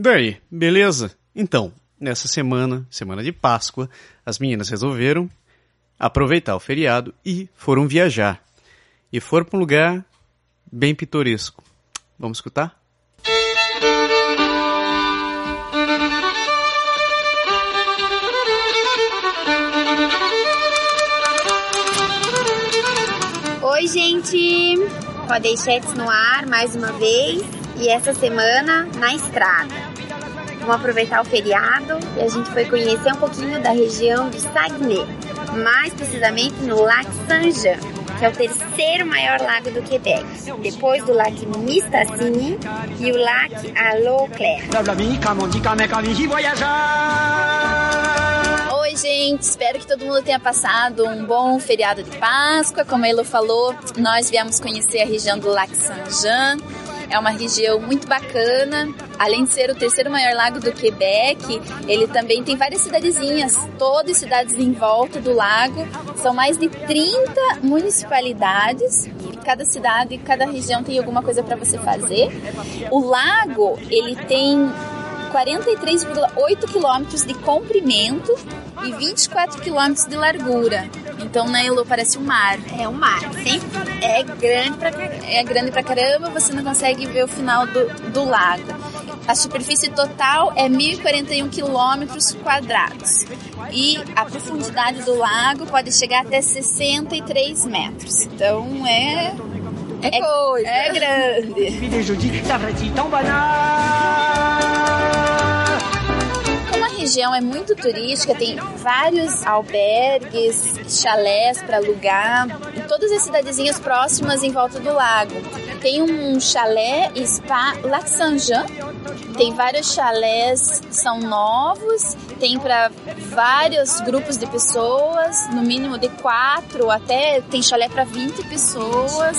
Daí, beleza? Então, nessa semana, semana de Páscoa, as meninas resolveram aproveitar o feriado e foram viajar. E foram para um lugar bem pitoresco. Vamos escutar? Oi, gente! Rodei Chats no ar mais uma vez e essa semana na estrada. Vamos aproveitar o feriado e a gente foi conhecer um pouquinho da região de Saguenay, mais precisamente no Lac Saint-Jean, que é o terceiro maior lago do Quebec, depois do Lac Mistassini e o Lac Allo Claire. Oi, gente. Espero que todo mundo tenha passado um bom feriado de Páscoa. Como a Elo falou, nós viemos conhecer a região do Lac Saint-Jean. É uma região muito bacana. Além de ser o terceiro maior lago do Quebec, ele também tem várias cidadezinhas, todas cidades em volta do lago. São mais de 30 municipalidades cada cidade, cada região tem alguma coisa para você fazer. O lago, ele tem 43,8 quilômetros de comprimento e 24 quilômetros de largura. Então, né, Elo, parece um mar. É um mar, sim. É grande pra caramba. É grande pra caramba, você não consegue ver o final do, do lago. A superfície total é 1.041 quilômetros quadrados. E a profundidade do lago pode chegar até 63 metros. Então, é... É coisa. É grande. Como a região é muito turística, tem vários albergues, chalés para alugar, todas as cidadezinhas próximas em volta do lago. Tem um chalé spa Lac Saint-Jean, tem vários chalés são novos, tem para vários grupos de pessoas, no mínimo de quatro, até tem chalé para 20 pessoas.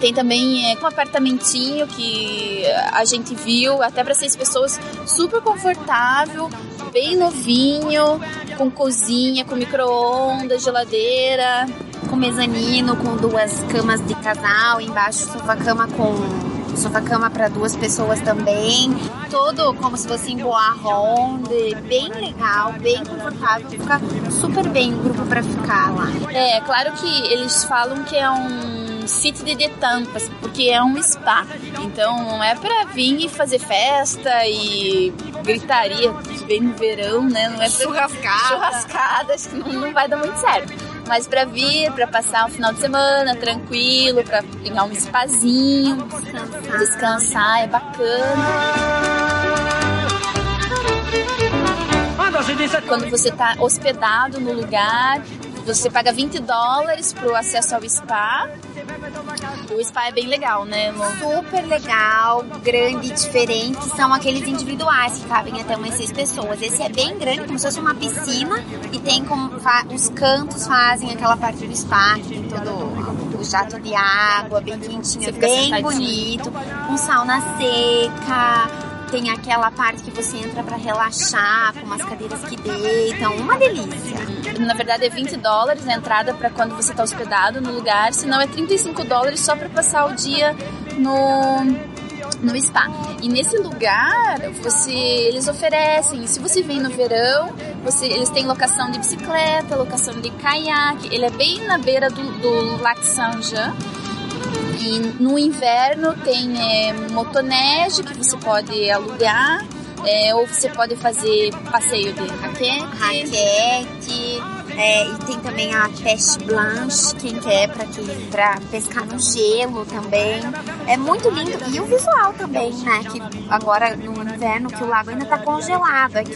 Tem também é, um apartamentinho que a gente viu, até para seis pessoas, super confortável, bem novinho, com cozinha, com micro-ondas, geladeira. Com mezanino, com duas camas de casal, embaixo sofá-cama com sofá-cama para duas pessoas também. Todo como se fosse em Bois Ronde, bem legal, bem confortável, fica super bem o grupo para ficar lá. É, claro que eles falam que é um sítio de detampas, porque é um spa. Então não é pra vir e fazer festa e gritaria, bem no verão, né? Não é pra... Churrascada. Churrascada, acho que não, não vai dar muito certo. Mas pra vir, pra passar um final de semana tranquilo, pra pegar um spazinho, Descansar. descansar, é bacana. Quando você tá hospedado no lugar, você paga 20 dólares pro acesso ao spa. O spa é bem legal, né, Lu? Super legal, grande diferente. São aqueles individuais que cabem até umas seis pessoas. Esse é bem grande, como se fosse uma piscina. E tem como os cantos fazem aquela parte do spa, que tem todo o jato de água, bem quentinho, bem bonito. Com sauna seca. Tem aquela parte que você entra pra relaxar, com umas cadeiras que deitam. Uma delícia. Na verdade é 20 dólares a entrada para quando você tá hospedado no lugar, senão é 35 dólares só para passar o dia no no spa. E nesse lugar, você eles oferecem, se você vem no verão, você eles têm locação de bicicleta, locação de caiaque. Ele é bem na beira do, do Lac Saint-Jean. E no inverno tem é, motonege que você pode alugar, é, ou você pode fazer passeio de raquete. raquete. é, e tem também a peste blanche, quem quer pra, que, pra pescar no gelo também. É muito lindo. E o visual também, né? Que agora no inverno que o lago ainda tá congelado aqui.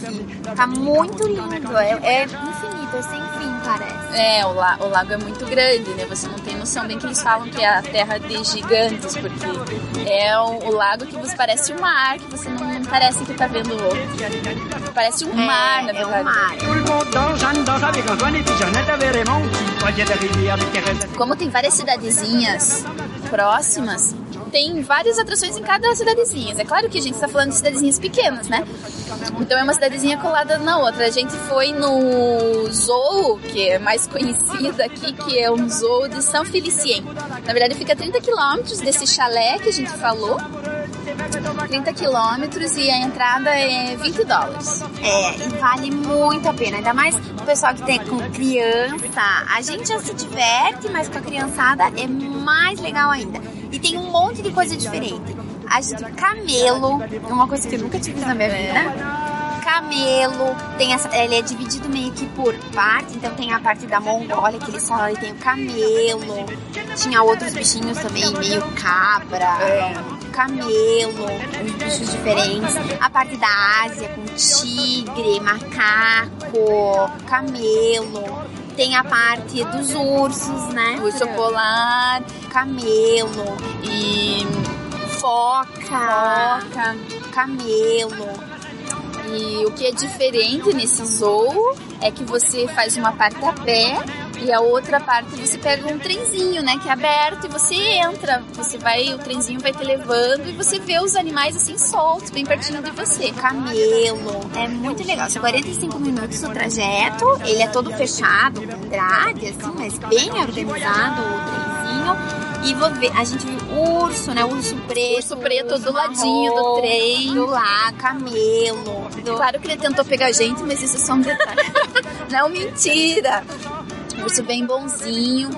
Tá muito lindo. É, é infinito, é sem parece. É, o, la o lago é muito grande, né? Você não tem noção bem que eles falam que é a terra de gigantes, porque é o, o lago que você parece um mar, que você não, não parece que tá vendo outro. Parece um mar, na é, é verdade. um mar. Como tem várias cidadezinhas próximas, tem várias atrações em cada cidadezinha. É claro que a gente está falando de cidadezinhas pequenas, né? Então é uma cidadezinha colada na outra. A gente foi no zoo, que é mais conhecido aqui, que é um zoo de São Felicien. Na verdade fica a 30 quilômetros desse chalé que a gente falou. 30 quilômetros e a entrada é 20 dólares. É, e vale muito a pena. Ainda mais o pessoal que tem com criança. A gente já se diverte, mas com a criançada é mais legal ainda. E tem um monte de coisa diferente. A gente, camelo, é uma coisa que eu nunca tive na minha vida. Camelo, tem essa, ele é dividido meio que por parte, então tem a parte da Mongólia que eles falam, tem o camelo, tinha outros bichinhos também, meio cabra, camelo, uns bichos diferentes, a parte da Ásia com tigre, macaco, camelo, tem a parte dos ursos, né? Urso polar, camelo e foca, foca. camelo. E o que é diferente nesse zoo é que você faz uma parte a pé e a outra parte você pega um trenzinho, né, que é aberto e você entra, você vai, o trenzinho vai te levando e você vê os animais assim soltos, bem pertinho de você. Camelo, é muito legal. São 45 minutos o trajeto, ele é todo fechado, com grade, assim, mas bem organizado o trenzinho. E vou ver, a gente viu urso, né? Urso preto. Urso preto urso do ladinho do trem. Do lá, camelo. do- Claro que ele tentou pegar a gente, mas isso é só um detalhe. Não, mentira! Urso bem bonzinho.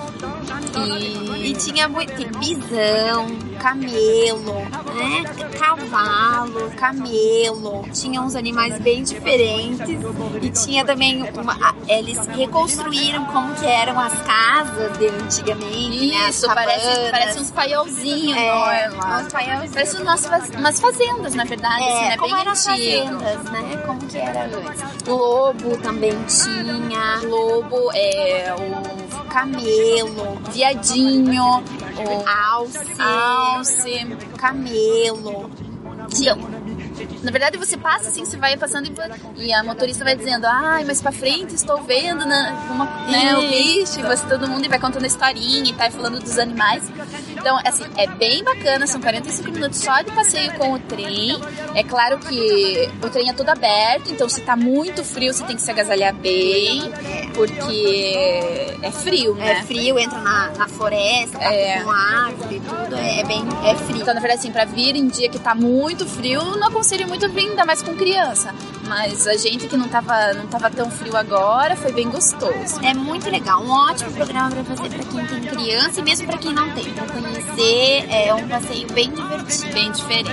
E E tinha muito tem bisão, camelo, né? Cavalo, camelo. Tinha uns animais bem diferentes. E tinha também uma. Eles reconstruíram como que eram as casas de antigamente. né? Isso, parece, cabanas. parece uns paiolzinhos, É, não é? Uns paiolzinhos. Parece umas, faz- umas fazendas, na verdade, assim, É, né? como eram as fazendas, né? Como que era antes. Lobo também tinha. Lobo, é, o Camelo, viadinho, alce, alce. camelo. Na verdade você passa assim, você vai passando e, e a motorista vai dizendo, ai, mas pra frente estou vendo né, uma, né, o bicho, e você, todo mundo e vai contando a historinha e tá falando dos animais. Então, assim, é bem bacana, são 45 minutos só de passeio com o trem. É claro que o trem é todo aberto, então se tá muito frio, você tem que se agasalhar bem, porque é frio, É né? frio, entra na, na floresta, É. com árvore e tudo, é bem é frio. Então, na verdade, assim, pra vir em dia que tá muito frio, não aconselho muito vir, ainda mais com criança. Mas a gente que não tava, não tava tão frio agora, foi bem gostoso. É muito legal, um ótimo programa pra fazer pra quem tem criança e mesmo pra quem não tem, pra conhecer, é um passeio bem divertido. Bem diferente.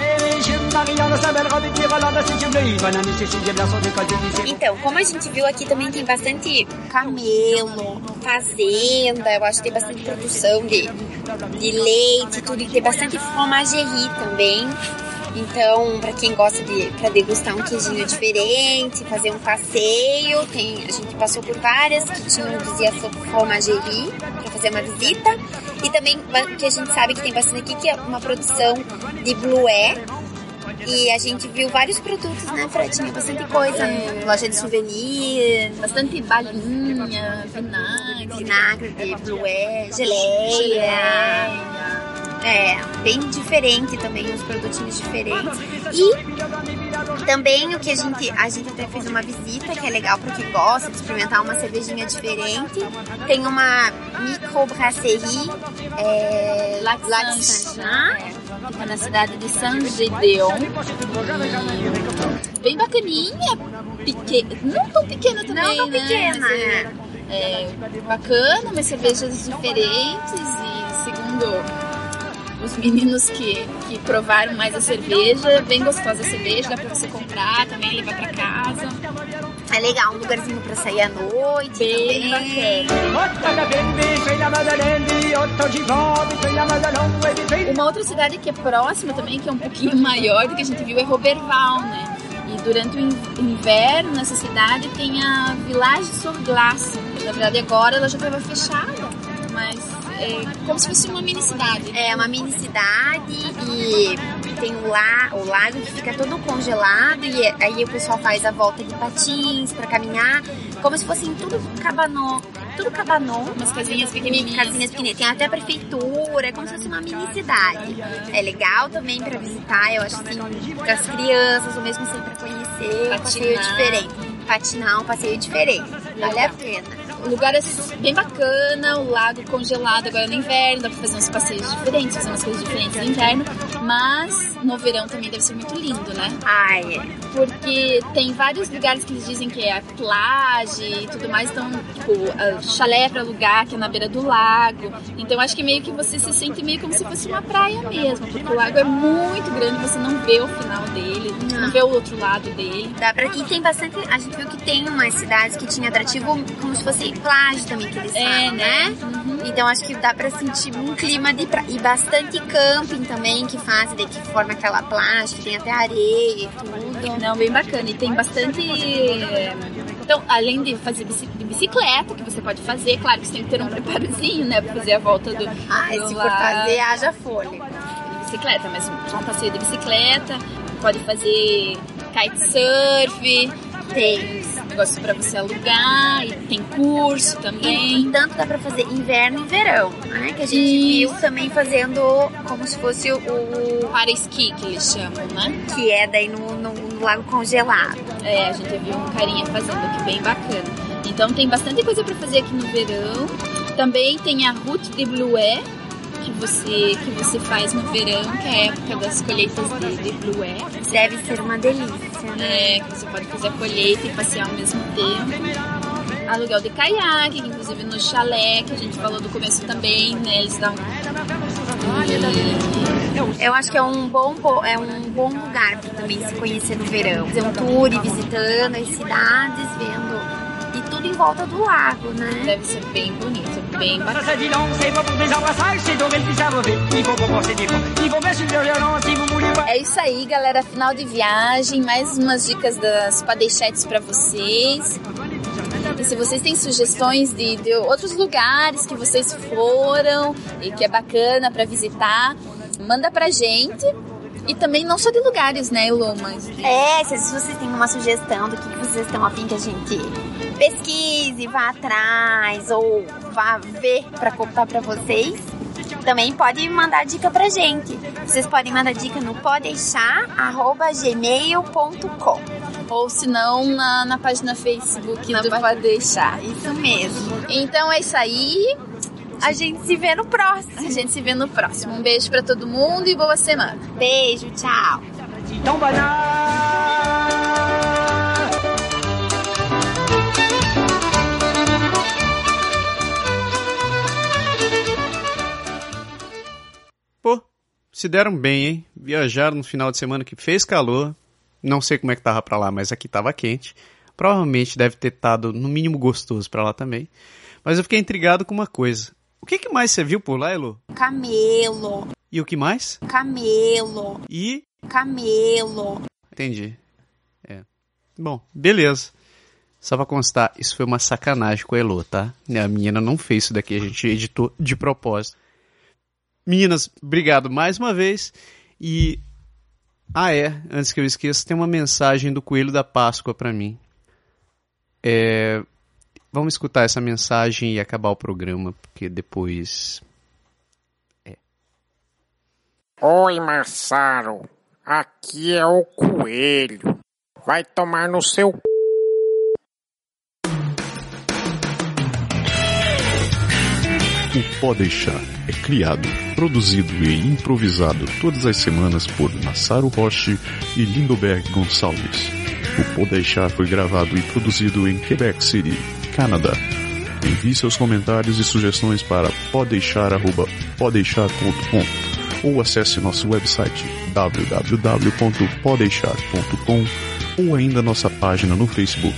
Então, como a gente viu aqui também tem bastante camelo, fazenda, eu acho que tem bastante produção de, de leite, tudo, e tem bastante fromagerie também. Então, para quem gosta de para degustar um queijinho diferente, fazer um passeio, tem, a gente passou por várias que tinham dizia fromagerie para fazer uma visita. E também que a gente sabe que tem bastante aqui que é uma produção de blué, e a gente viu vários produtos, né, Fred? Tinha bastante coisa. Loja de souvenir, Bastante balinha, vinagre, vinagre de blué, geleia. geleia. É, bem diferente também, uns produtinhos diferentes. E também o que a gente, a gente até fez uma visita, que é legal para quem gosta de experimentar uma cervejinha diferente. Tem uma microbrasserie, é, Lac Saint-Jean. Fica na cidade de Saint Gedeon. Bem bacaninha, pequena, não tão pequena também, tão né? pequena, Mas é, é bacana, umas cervejas diferentes e segundo os meninos que, que provaram mais a cerveja, é bem gostosa a cerveja, dá pra você comprar também, levar pra casa. É legal, um lugarzinho pra sair à noite. Bem também. bacana. Uma outra cidade que é próxima também, que é um pouquinho maior do que a gente viu, é Roberval, né? E durante o in- inverno nessa cidade tem a Village sur Glace. Na verdade agora ela já estava fechada, mas é como se fosse uma mini cidade. É uma mini cidade e tem o, la, o lago que fica todo congelado e aí o pessoal faz a volta de patins pra caminhar, como se fossem tudo cabanô, tudo cabanô. Umas casinhas pequenininhas. casinhas pequenininhas. Tem até a prefeitura, é como se fosse uma mini cidade. É legal também pra visitar, eu acho assim, pras crianças, ou mesmo assim pra conhecer, um passeio Patinar. diferente. Patinar um passeio diferente. vale a pena. O lugar é bem bacana, o lago congelado agora no inverno, dá pra fazer uns passeios diferentes, fazer umas coisas diferentes no inverno, mas no verão também deve ser muito lindo, né? Ai, é. Porque tem vários lugares que eles dizem que é plage e tudo mais, então, tipo, chalé pra alugar, que é na beira do lago. Então acho que meio que você se sente meio como se fosse uma praia mesmo, porque o lago é muito grande, você não vê o final dele, não, não vê o outro lado dele. Dá pra... E tem bastante. A gente viu que tem umas cidades que tinha atrativo como se fosse plágio também que eles é, falam, né? né? Uhum. Então acho que dá pra sentir um clima de praia. E bastante camping também que fazem, que forma aquela plágio, que tem até areia e tudo. Não, bem bacana. E tem bastante. Então, além de fazer bicicleta, que você pode fazer, claro que você tem que ter um preparozinho, né? Pra fazer a volta do. Ah, do se for fazer, haja folha. Bicicleta, mas um passeio de bicicleta, pode fazer kitesurf, tem negócio para você alugar, e tem curso também. E, tanto dá para fazer inverno e verão, né? Que a gente Isso. viu também fazendo como se fosse o. Para esqui, que eles chamam, né? Que é daí no, no, no lago congelado. É, a gente viu um carinha fazendo aqui bem bacana. Então tem bastante coisa para fazer aqui no verão. Também tem a Route de Blué, que você, que você faz no verão, que é a época das colheitas de, de blué. Deve ser uma delícia, né? É, que você pode fazer a colheita e passear ao mesmo tempo. Aluguel de caiaque, inclusive no chalé, que a gente falou do começo também, né? Eles dão. Eu acho que é um bom, é um bom lugar para também se conhecer no verão. Fazer um tour e visitando as cidades, vendo volta do lago, né? Deve ser bem bonito, bem bacana. É isso aí, galera. Final de viagem. Mais umas dicas das padeixetes para vocês. E se vocês têm sugestões de, de, outros lugares que vocês foram e que é bacana para visitar, manda pra gente. E também não só de lugares, né, Elô? Mas de... É, se vocês têm uma sugestão do que vocês estão afim que a gente pesquise, vá atrás ou vá ver para contar para vocês. Também pode mandar dica pra gente. Vocês podem mandar dica no podeixar@gmail.com ou se não na, na página Facebook na do Pode Deixar. Isso mesmo. Então é isso aí. A gente se vê no próximo. A gente se vê no próximo. Um beijo para todo mundo e boa semana. Beijo, tchau. Então, se deram bem, hein? Viajaram no final de semana que fez calor. Não sei como é que tava pra lá, mas aqui tava quente. Provavelmente deve ter estado no mínimo gostoso para lá também. Mas eu fiquei intrigado com uma coisa. O que, que mais você viu por lá, Elo? Camelo. E o que mais? Camelo. E? Camelo. Entendi. É. Bom, beleza. Só pra constar, isso foi uma sacanagem com a Elo, tá? A menina não fez isso daqui, a gente editou de propósito. Meninas, obrigado mais uma vez. E. Ah, é, antes que eu esqueça, tem uma mensagem do Coelho da Páscoa para mim. É, vamos escutar essa mensagem e acabar o programa, porque depois. É. Oi, Marçaro. Aqui é o Coelho. Vai tomar no seu O Pode Deixar é criado, produzido e improvisado todas as semanas por Massaro Roche e Lindoberg Gonçalves. O Pode Deixar foi gravado e produzido em Quebec City, Canadá. Envie seus comentários e sugestões para podeixar.podeixar.com ou acesse nosso website www.podeixar.com ou ainda nossa página no Facebook